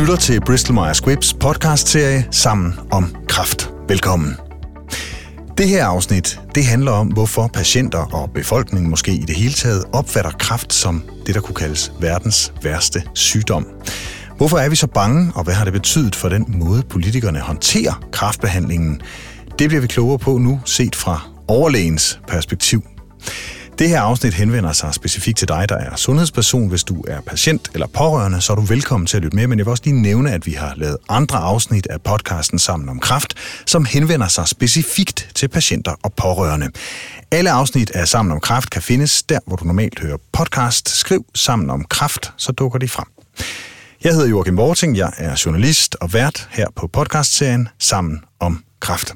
lytter til Bristol Myers Squibbs podcast-serie Sammen om Kraft. Velkommen. Det her afsnit, det handler om, hvorfor patienter og befolkningen måske i det hele taget opfatter kræft som det, der kunne kaldes verdens værste sygdom. Hvorfor er vi så bange, og hvad har det betydet for den måde, politikerne håndterer kræftbehandlingen? Det bliver vi klogere på nu, set fra overlægens perspektiv. Det her afsnit henvender sig specifikt til dig, der er sundhedsperson. Hvis du er patient eller pårørende, så er du velkommen til at lytte med. Men jeg vil også lige nævne, at vi har lavet andre afsnit af podcasten Sammen om Kraft, som henvender sig specifikt til patienter og pårørende. Alle afsnit af Sammen om Kraft kan findes der, hvor du normalt hører podcast. Skriv Sammen om Kraft, så dukker de frem. Jeg hedder Joachim Vorting, jeg er journalist og vært her på podcastserien Sammen om Kraft.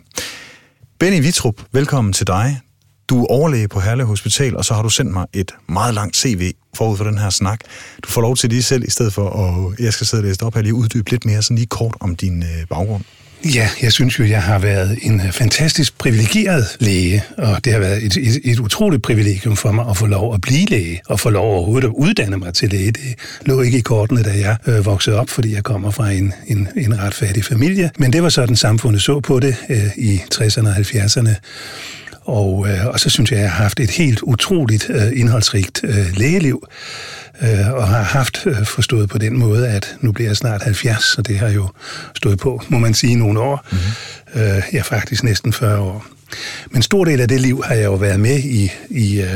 Benny Vitrup, velkommen til dig. Du er overlæge på Herlev Hospital, og så har du sendt mig et meget langt CV forud for den her snak. Du får lov til lige selv, i stedet for at jeg skal sidde og læse op her, lige uddybe lidt mere sådan lige kort om din øh, baggrund. Ja, jeg synes jo, jeg har været en øh, fantastisk privilegeret læge, og det har været et, et, et utroligt privilegium for mig at få lov at blive læge, og få lov overhovedet at uddanne mig til læge. Det lå ikke i kortene, da jeg øh, voksede op, fordi jeg kommer fra en, en, en ret fattig familie. Men det var sådan, samfundet så på det øh, i 60'erne og 70'erne. Og, øh, og så synes jeg, at jeg har haft et helt utroligt øh, indholdsrigt øh, lægeliv, øh, og har haft øh, forstået på den måde, at nu bliver jeg snart 70, og det har jo stået på, må man sige, nogle år. Mm-hmm. Øh, jeg er faktisk næsten 40 år. Men en stor del af det liv har jeg jo været med i, i øh,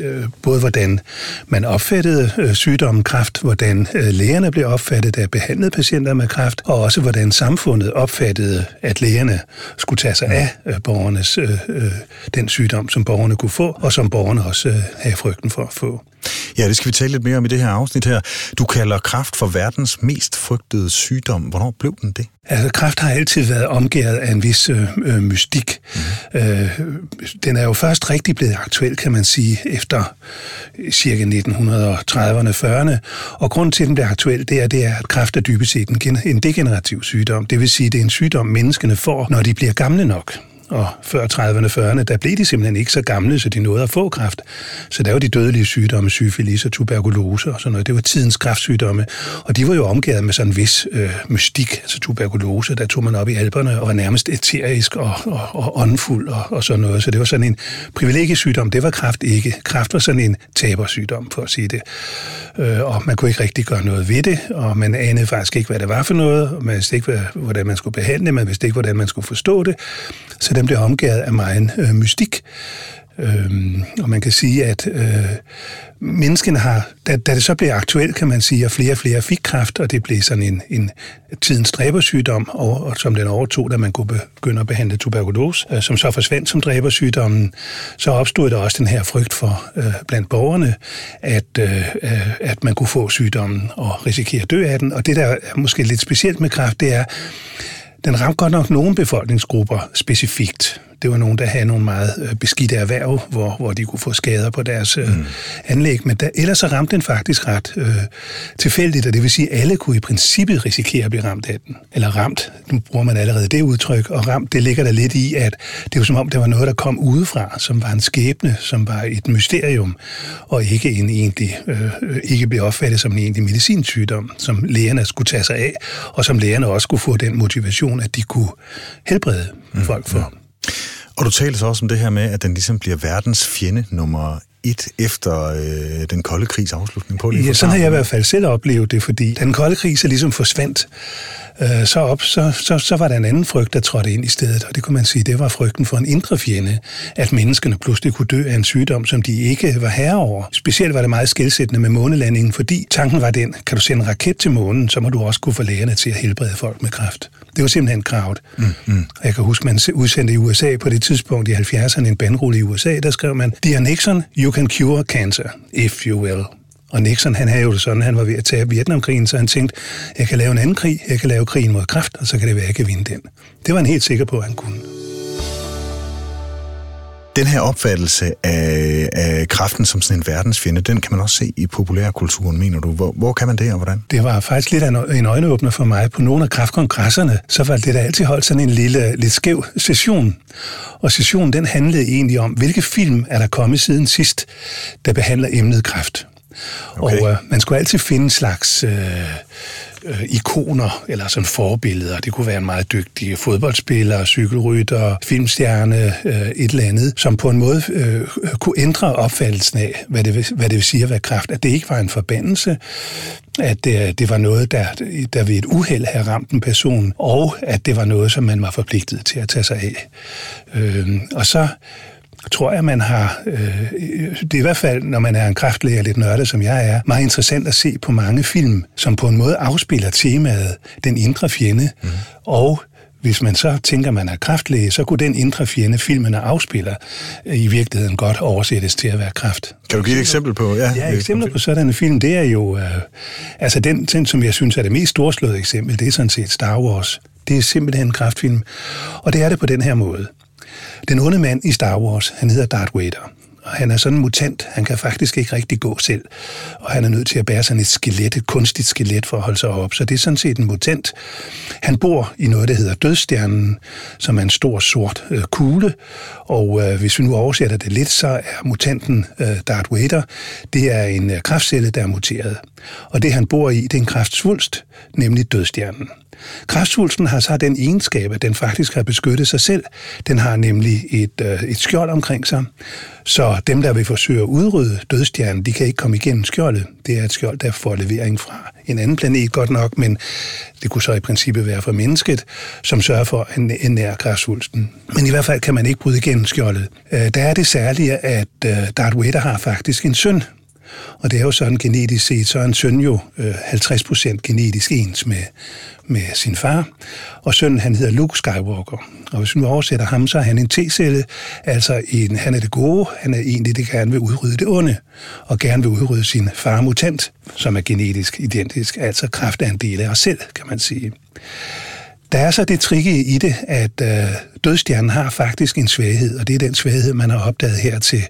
øh både hvordan man opfattede øh, sygdommen kræft, hvordan øh, lægerne blev opfattet, der behandlede patienter med kræft, og også hvordan samfundet opfattede, at lægerne skulle tage sig af øh, borgernes, øh, øh, den sygdom, som borgerne kunne få, og som borgerne også øh, havde frygten for at få. Ja, det skal vi tale lidt mere om i det her afsnit her. Du kalder kræft for verdens mest frygtede sygdom. Hvornår blev den det? Altså, kræft har altid været omgivet af en vis øh, øh mystik. Mm. Øh, den er jo først rigtig blevet aktuel, kan man sige, efter cirka 1930'erne, 40'erne. Og grunden til, at den bliver aktuel, det er, det er, at kræft er dybest set en, en degenerativ sygdom. Det vil sige, at det er en sygdom, menneskene får, når de bliver gamle nok og før 30'erne, 40'erne, der blev de simpelthen ikke så gamle, så de nåede at få kræft. Så der var de dødelige sygdomme, syfilis og tuberkulose og sådan noget. Det var tidens kræftsygdomme, og de var jo omgivet med sådan en vis øh, mystik, altså tuberkulose, der tog man op i alberne og var nærmest eterisk og, og, og åndfuld og, og sådan noget. Så det var sådan en privilegiesygdom, det var kræft ikke. Kræft var sådan en tabersygdom, for at sige det. Øh, og man kunne ikke rigtig gøre noget ved det, og man anede faktisk ikke, hvad det var for noget, og man vidste ikke, hvordan man skulle behandle det, man vidste ikke, hvordan man skulle forstå det. Så han blev omgivet af meget øh, mystik. Øhm, og man kan sige, at øh, menneskene har, da, da det så blev aktuelt, kan man sige, at flere og flere fik kræft, og det blev sådan en, en tidens dræbersygdom, og, og som den overtog, da man kunne begynde at behandle tuberkulose, øh, som så forsvandt som dræbersygdommen, så opstod der også den her frygt for øh, blandt borgerne, at, øh, øh at man kunne få sygdommen og risikere at dø af den. Og det, der er måske lidt specielt med kræft, det er, den ramte godt nok nogle befolkningsgrupper specifikt. Det var nogen, der havde nogle meget øh, beskidte erhverv, hvor, hvor de kunne få skader på deres øh, mm. anlæg. Men der, ellers så ramte den faktisk ret øh, tilfældigt, og det vil sige, at alle kunne i princippet risikere at blive ramt af den. Eller ramt, nu bruger man allerede det udtryk, og ramt, det ligger der lidt i, at det var som om, det var noget, der kom udefra, som var en skæbne, som var et mysterium, og ikke en egentlig, øh, ikke blev opfattet som en egentlig medicinsygdom, som lægerne skulle tage sig af, og som lægerne også skulle få den motivation, at de kunne helbrede mm. folk for. Mm. Og du taler så også om det her med, at den ligesom bliver verdens fjende nummer et efter øh, den kolde krigs afslutning på det. Ja, sådan har jeg i hvert fald selv oplevet det, fordi den kolde krig så ligesom forsvandt, øh, så, op, så, så, så var der en anden frygt, der trådte ind i stedet, og det kunne man sige, det var frygten for en indre fjende, at menneskene pludselig kunne dø af en sygdom, som de ikke var herre over. Specielt var det meget skældsættende med månelandingen, fordi tanken var den, kan du sende en raket til månen, så må du også kunne få lægerne til at helbrede folk med kræft. Det var simpelthen kravet. Mm, mm. Jeg kan huske, man udsendte i USA på det tidspunkt i 70'erne en bandrulle i USA, der skrev man, Dear Nixon, you can cure cancer, if you will. Og Nixon, han havde jo det sådan, han var ved at tage Vietnamkrigen, så han tænkte, jeg kan lave en anden krig, jeg kan lave krigen mod kræft, og så kan det være, at jeg kan vinde den. Det var han helt sikker på, at han kunne. Den her opfattelse af, af kraften som sådan en verdensfjende, den kan man også se i populærkulturen, mener du. Hvor, hvor kan man det, og hvordan? Det var faktisk lidt af en øjenåbner for mig. På nogle af kraftkongresserne, så var det der altid holdt sådan en lille, lidt skæv session. Og sessionen, den handlede egentlig om, hvilke film er der kommet siden sidst, der behandler emnet kræft. Okay. Og øh, man skulle altid finde en slags... Øh, øh, ikoner eller sådan forbilleder. Det kunne være en meget dygtig fodboldspiller, cykelrytter, filmstjerne, øh, et eller andet, som på en måde øh, kunne ændre opfattelsen af, hvad det, vil, hvad det vil sige at være kraft. At det ikke var en forbandelse, at det, det var noget, der, der ved et uheld havde ramt en person, og at det var noget, som man var forpligtet til at tage sig af. Øh, og så tror jeg, man har, øh, det er i hvert fald, når man er en kræftlæge lidt nørdet, som jeg er, meget interessant at se på mange film, som på en måde afspiller temaet den indre fjende, mm. og hvis man så tænker, man er kræftlæge, så kunne den indre fjende, filmen afspiller, i virkeligheden godt oversættes til at være kræft. Kan du give et eksempel på? Ja, ja eksempler på sådan en film, det er jo... Øh, altså den, den, som jeg synes er det mest storslåede eksempel, det er sådan set Star Wars. Det er simpelthen en kraftfilm. Og det er det på den her måde. Den onde mand i Star Wars, han hedder Darth Vader. Og han er sådan en mutant. Han kan faktisk ikke rigtig gå selv. Og han er nødt til at bære sådan et skelet, et kunstigt skelet for at holde sig op. Så det er sådan set en mutant. Han bor i noget, der hedder Dødstjernen, som er en stor sort øh, kugle. Og øh, hvis vi nu oversætter det lidt, så er mutanten øh, Darth Vader, det er en øh, kraftcelle, der er muteret. Og det han bor i, det er en kraftsvulst, nemlig Dødstjernen. Kræftsvulsten har så den egenskab, at den faktisk har beskyttet sig selv. Den har nemlig et, øh, et skjold omkring sig, så dem, der vil forsøge at udrydde dødstjernen, de kan ikke komme igennem skjoldet. Det er et skjold, der får levering fra en anden planet godt nok, men det kunne så i princippet være fra mennesket, som sørger for en, en nær kræftsvulsten. Men i hvert fald kan man ikke bryde igennem skjoldet. Øh, der er det særlige, at øh, Darth Vader har faktisk en søn, og det er jo sådan genetisk set, så er en søn jo øh, 50% genetisk ens med, med sin far. Og sønnen, han hedder Luke Skywalker. Og hvis vi nu oversætter ham, så er han en T-celle. Altså, en, han er det gode, han er egentlig det gerne vil udrydde det onde. Og gerne vil udrydde sin far mutant, som er genetisk identisk. Altså, kraft er en del af os selv, kan man sige. Der er så det trikke i det, at øh, dødstjernen har faktisk en svaghed, og det er den svaghed, man har opdaget her til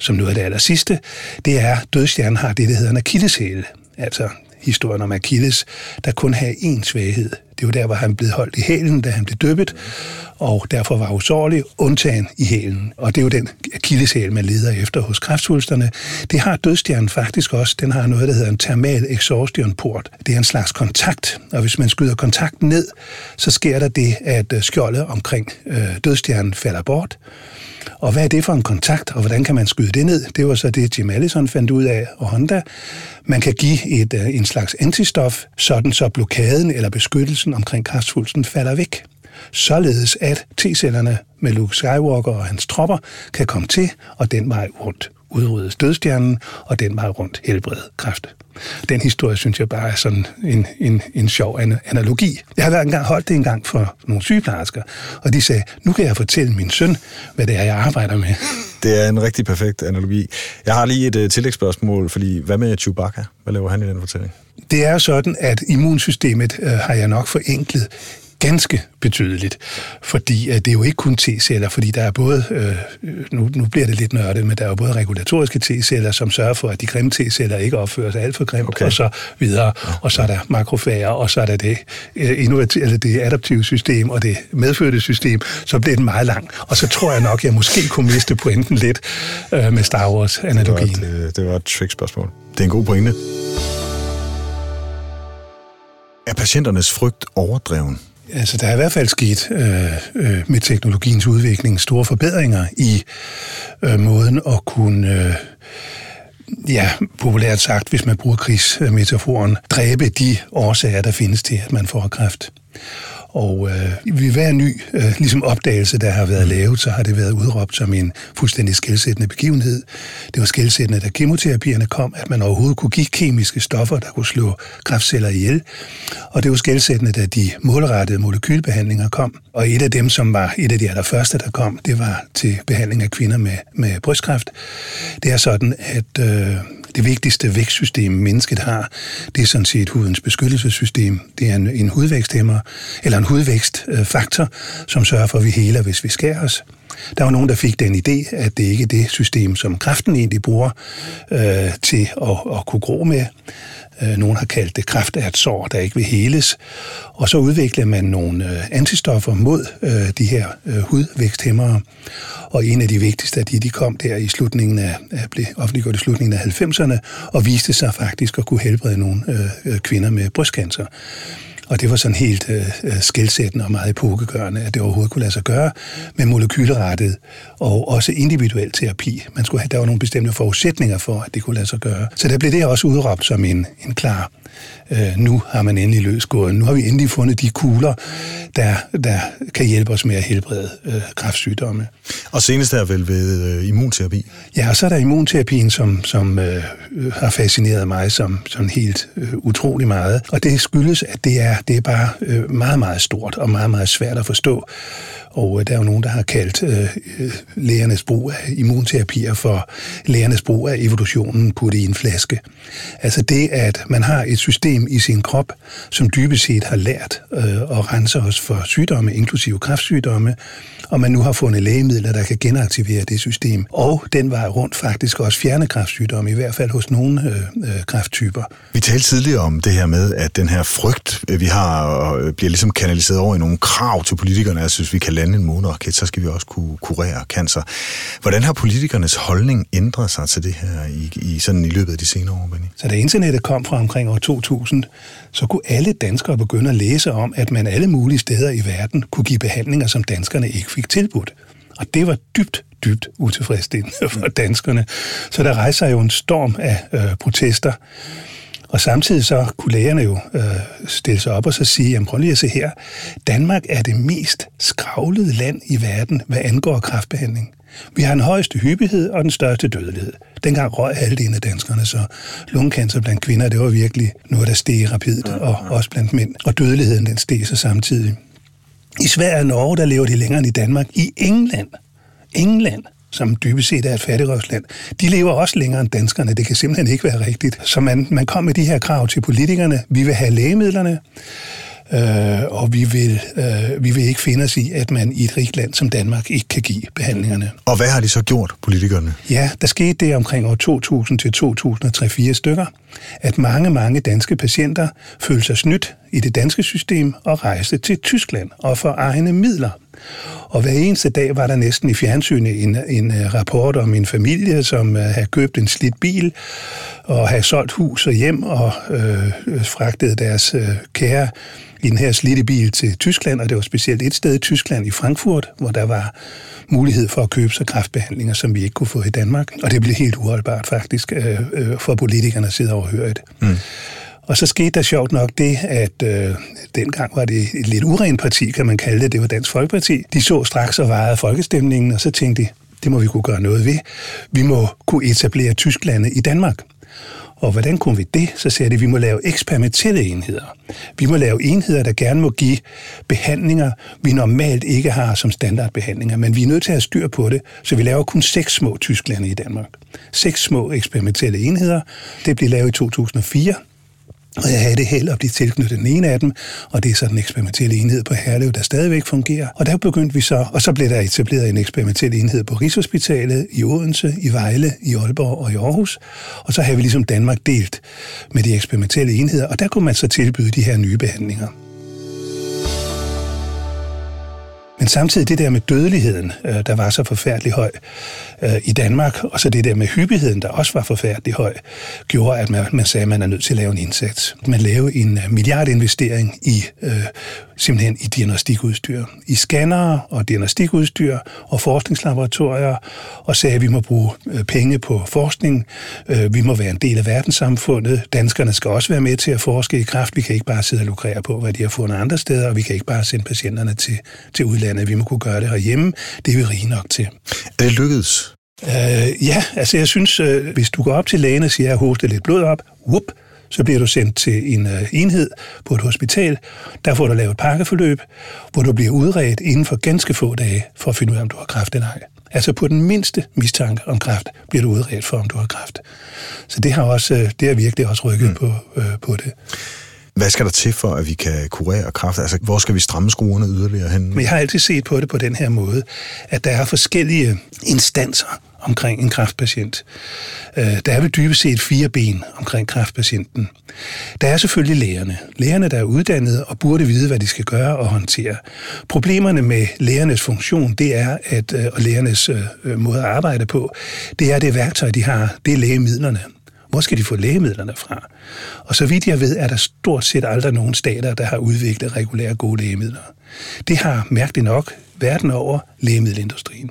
som noget af det aller sidste, det er, at dødstjernen har det, der hedder en akilleshæle. Altså historien om Achilles, der kun havde én svaghed. Det var der, hvor han blev holdt i hælen, da han blev døbet, og derfor var usårlig undtagen i hælen. Og det er jo den akilleshæl, man leder efter hos kræftsvulsterne. Det har dødstjernen faktisk også. Den har noget, der hedder en thermal exhaustion port. Det er en slags kontakt, og hvis man skyder kontakten ned, så sker der det, at øh, skjoldet omkring øh, dødstjernen falder bort, og hvad er det for en kontakt, og hvordan kan man skyde det ned? Det var så det, Jim Allison fandt ud af, og Honda. Man kan give et, øh, en slags antistof, sådan så blokaden eller beskyttelsen omkring kræftsvulsten falder væk således at T-cellerne med Luke Skywalker og hans tropper kan komme til, og den vej rundt udrydde dødstjernen, og den vej rundt helbrede kræft. Den historie synes jeg bare er sådan en, en, en sjov analogi. Jeg har engang holdt det engang for nogle sygeplejersker, og de sagde, nu kan jeg fortælle min søn, hvad det er, jeg arbejder med. Det er en rigtig perfekt analogi. Jeg har lige et uh, tillægsspørgsmål, fordi hvad med Chewbacca? Hvad laver han i den fortælling? Det er sådan, at immunsystemet uh, har jeg nok forenklet ganske betydeligt, fordi uh, det er jo ikke kun T-celler, fordi der er både, uh, nu, nu bliver det lidt nørdet, men der er jo både regulatoriske T-celler, som sørger for, at de grimme T-celler ikke opfører sig alt for grimt, okay. og så videre, og så er der makrofager, og så er der det, uh, innovative, eller det adaptive system, og det medfødte system, så bliver den meget lang, og så tror jeg nok, jeg måske kunne miste pointen lidt uh, med Star Wars-analogien. Det var et, det var et trick-spørgsmål. Det er en god pointe. Er patienternes frygt overdreven? Altså, der er i hvert fald sket øh, øh, med teknologiens udvikling store forbedringer i øh, måden at kunne, øh, ja, populært sagt, hvis man bruger krigsmetaforen, dræbe de årsager, der findes til, at man får kræft. Og øh, ved hver ny øh, ligesom opdagelse, der har været lavet, så har det været udråbt som en fuldstændig skældsættende begivenhed. Det var skældsættende, da kemoterapierne kom, at man overhovedet kunne give kemiske stoffer, der kunne slå kræftceller ihjel. Og det var skældsættende, da de målrettede molekylbehandlinger kom. Og et af dem, som var et af de allerførste, der kom, det var til behandling af kvinder med, med brystkræft. Det er sådan, at øh, det vigtigste vækstsystem, mennesket har, det er sådan set hudens beskyttelsessystem. Det er en, en hudvæksthæmmer, eller en hudvækstfaktor, som sørger for, at vi heler, hvis vi skærer os. Der var nogen, der fik den idé, at det ikke er det system, som kræften egentlig bruger øh, til at, at kunne gro med. Øh, nogen har kaldt det kræft af et sår, der ikke vil heles. Og så udvikler man nogle øh, antistoffer mod øh, de her hudvæksthæmmere. Og en af de vigtigste af de, de kom der i slutningen af, blev offentliggjort i slutningen af 90'erne, og viste sig faktisk at kunne helbrede nogle kvinder med brystcancer. Og det var sådan helt øh, øh, skældsættende og meget epokegørende, at det overhovedet kunne lade sig gøre med molekylerettet og også individuel terapi. Man skulle have, der var nogle bestemte forudsætninger for, at det kunne lade sig gøre. Så der blev det også udråbt som en, en klar øh, nu har man endelig løst gåden. Nu har vi endelig fundet de kugler, der, der kan hjælpe os med at helbrede øh, kræftsygdomme. Og senest er vel ved øh, immunterapi? Ja, og så er der immunterapien, som, som øh, har fascineret mig som sådan helt øh, utrolig meget. Og det skyldes, at det er, det er bare øh, meget, meget stort og meget, meget svært at forstå. Og øh, der er jo nogen, der har kaldt øh, øh lægernes brug af immunterapier for lægernes brug af evolutionen puttet i en flaske. Altså det, at man har et system i sin krop, som dybest set har lært øh, at rense os for sygdomme, inklusive kræftsygdomme, og man nu har fundet lægemidler, der kan genaktivere det system. Og den var rundt faktisk også fjerne kræftsygdomme, i hvert fald hos nogle øh, øh, kræfttyper. Vi talte tidligere om det her med, at den her frygt, vi har, øh, bliver ligesom kanaliseret over i nogle krav til politikerne. Jeg synes, vi kan lande en måneraket, så skal vi også kunne kurere cancer. Hvordan har politikernes holdning ændret sig til det her i, i, sådan i løbet af de senere år, Benny? Så da internettet kom fra omkring år 2000, så kunne alle danskere begynde at læse om, at man alle mulige steder i verden kunne give behandlinger, som danskerne ikke fik tilbudt. Og det var dybt, dybt utilfredsstillende for danskerne. Så der rejser jo en storm af øh, protester. Og samtidig så kunne lægerne jo øh, stille sig op og så sige, jamen prøv lige at se her, Danmark er det mest skravlede land i verden, hvad angår kræftbehandling. Vi har den højeste hyppighed og den største dødelighed. Dengang røg halvdelen af danskerne, så lungekancer blandt kvinder, det var virkelig noget, der steg rapidt, og også blandt mænd. Og dødeligheden, den steg så samtidig. I Sverige og Norge, der lever de længere end i Danmark. I England, England, som dybest set er et fattigrøvsland, de lever også længere end danskerne. Det kan simpelthen ikke være rigtigt. Så man, man kom med de her krav til politikerne. Vi vil have lægemidlerne, øh, og vi vil, øh, vi vil ikke finde os i, at man i et rigt land som Danmark ikke kan give behandlingerne. Og hvad har de så gjort, politikerne? Ja, der skete det omkring år 2000 til 2003-4 stykker, at mange, mange danske patienter følte sig snydt i det danske system og rejste til Tyskland og for egne midler. Og hver eneste dag var der næsten i fjernsynet en, en øh, rapport om en familie, som uh, havde købt en slidt bil og havde solgt hus og hjem og øh, fragtet deres øh, kære i den her slidte bil til Tyskland, og det var specielt et sted i Tyskland, i Frankfurt, hvor der var mulighed for at købe sig kraftbehandlinger, som vi ikke kunne få i Danmark. Og det blev helt uholdbart faktisk øh, øh, for politikerne at sidde og høre det. Mm. Og så skete der sjovt nok det, at øh, dengang var det et lidt urent parti, kan man kalde det. Det var Dansk Folkeparti. De så straks og vejede folkestemningen, og så tænkte de, det må vi kunne gøre noget ved. Vi må kunne etablere Tysklande i Danmark. Og hvordan kunne vi det? Så sagde de, at vi må lave eksperimentelle enheder. Vi må lave enheder, der gerne må give behandlinger, vi normalt ikke har som standardbehandlinger, men vi er nødt til at have styr på det, så vi laver kun seks små Tysklande i Danmark. Seks små eksperimentelle enheder. Det blev lavet i 2004, og jeg havde det held at blive tilknyttet den ene af dem, og det er så den eksperimentelle enhed på Herlev, der stadigvæk fungerer. Og der begyndte vi så, og så blev der etableret en eksperimentel enhed på Rigshospitalet, i Odense, i Vejle, i Aalborg og i Aarhus. Og så havde vi ligesom Danmark delt med de eksperimentelle enheder, og der kunne man så tilbyde de her nye behandlinger. Men samtidig det der med dødeligheden, øh, der var så forfærdelig høj øh, i Danmark, og så det der med hyppigheden, der også var forfærdelig høj, gjorde, at man, man sagde, at man er nødt til at lave en indsats. Man lavede en øh, milliardinvestering i øh, simpelthen i diagnostikudstyr, i scannere og diagnostikudstyr og forskningslaboratorier, og sagde, at vi må bruge øh, penge på forskning, øh, vi må være en del af verdenssamfundet, danskerne skal også være med til at forske i kraft, vi kan ikke bare sidde og lukrere på, hvad de har fundet andre steder, og vi kan ikke bare sende patienterne til, til udlandet, vi må kunne gøre det herhjemme, det er vi rige nok til. Er det lykkedes? Øh, ja, altså jeg synes, øh, hvis du går op til lægen og siger, at jeg hoster lidt blod op, whoop, så bliver du sendt til en øh, enhed på et hospital. Der får du lavet et pakkeforløb, hvor du bliver udredt inden for ganske få dage for at finde ud af, om du har kræft eller ej. Altså på den mindste mistanke om kræft bliver du udredt for, om du har kræft. Så det har, også, øh, det har virkelig også rykket mm. på, øh, på det. Hvad skal der til for, at vi kan kurere kræft? Altså, hvor skal vi stramme skruerne yderligere hen? Men jeg har altid set på det på den her måde, at der er forskellige instanser omkring en kræftpatient. Øh, der er vel dybest set fire ben omkring kræftpatienten. Der er selvfølgelig lægerne. Lægerne, der er uddannede og burde vide, hvad de skal gøre og håndtere. Problemerne med lægernes funktion, det er, at, øh, og lægernes øh, måde at arbejde på, det er det værktøj, de har, det er lægemidlerne. Hvor skal de få lægemidlerne fra? Og så vidt jeg ved, er der stort set aldrig nogen stater, der har udviklet regulære gode lægemidler. Det har mærkeligt nok verden over lægemiddelindustrien.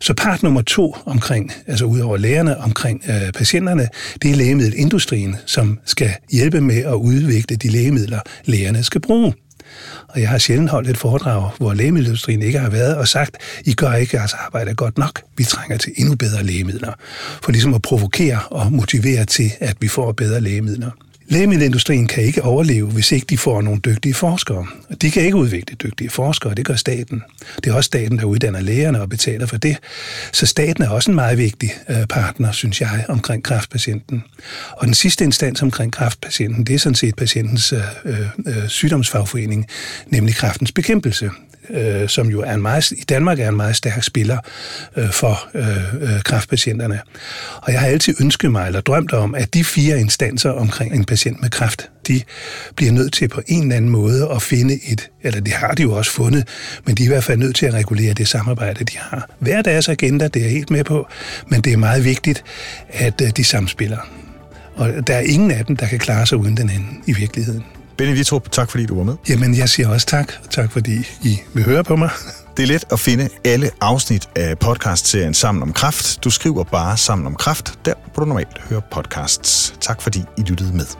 Så part nummer to omkring, altså udover lægerne omkring øh, patienterne, det er lægemiddelindustrien, som skal hjælpe med at udvikle de lægemidler, lægerne skal bruge. Og jeg har sjældent holdt et foredrag, hvor lægemiddelindustrien ikke har været og sagt, I gør ikke jeres arbejde godt nok. Vi trænger til endnu bedre lægemidler. For ligesom at provokere og motivere til, at vi får bedre lægemidler. Lægemiddelindustrien kan ikke overleve, hvis ikke de får nogle dygtige forskere. De kan ikke udvikle dygtige forskere, det gør staten. Det er også staten, der uddanner lægerne og betaler for det. Så staten er også en meget vigtig øh, partner, synes jeg, omkring kræftpatienten. Og den sidste instans omkring kræftpatienten, det er sådan set patientens øh, øh, øh sygdomsfagforening, nemlig kræftens bekæmpelse øh, som jo er en meget, i Danmark er en meget stærk spiller øh, for øh, øh, kræftpatienterne. Og jeg har altid ønsket mig, eller drømt om, at de fire instanser omkring en patient med kræft, de bliver nødt til på en eller anden måde at finde et, eller det har de jo også fundet, men de er i hvert fald nødt til at regulere det samarbejde, de har. Hver deres agenda, det er jeg helt med på, men det er meget vigtigt, at øh, de samspiller. Og der er ingen af dem, der kan klare sig uden den anden i virkeligheden. Vitrup, tak fordi du var med. Jamen, jeg siger også tak. Tak fordi I vil høre på mig. Det er let at finde alle afsnit af podcastserien Sammen om Kraft. Du skriver bare Sammen om Kraft, der hvor du normalt hører podcasts. Tak fordi I lyttede med.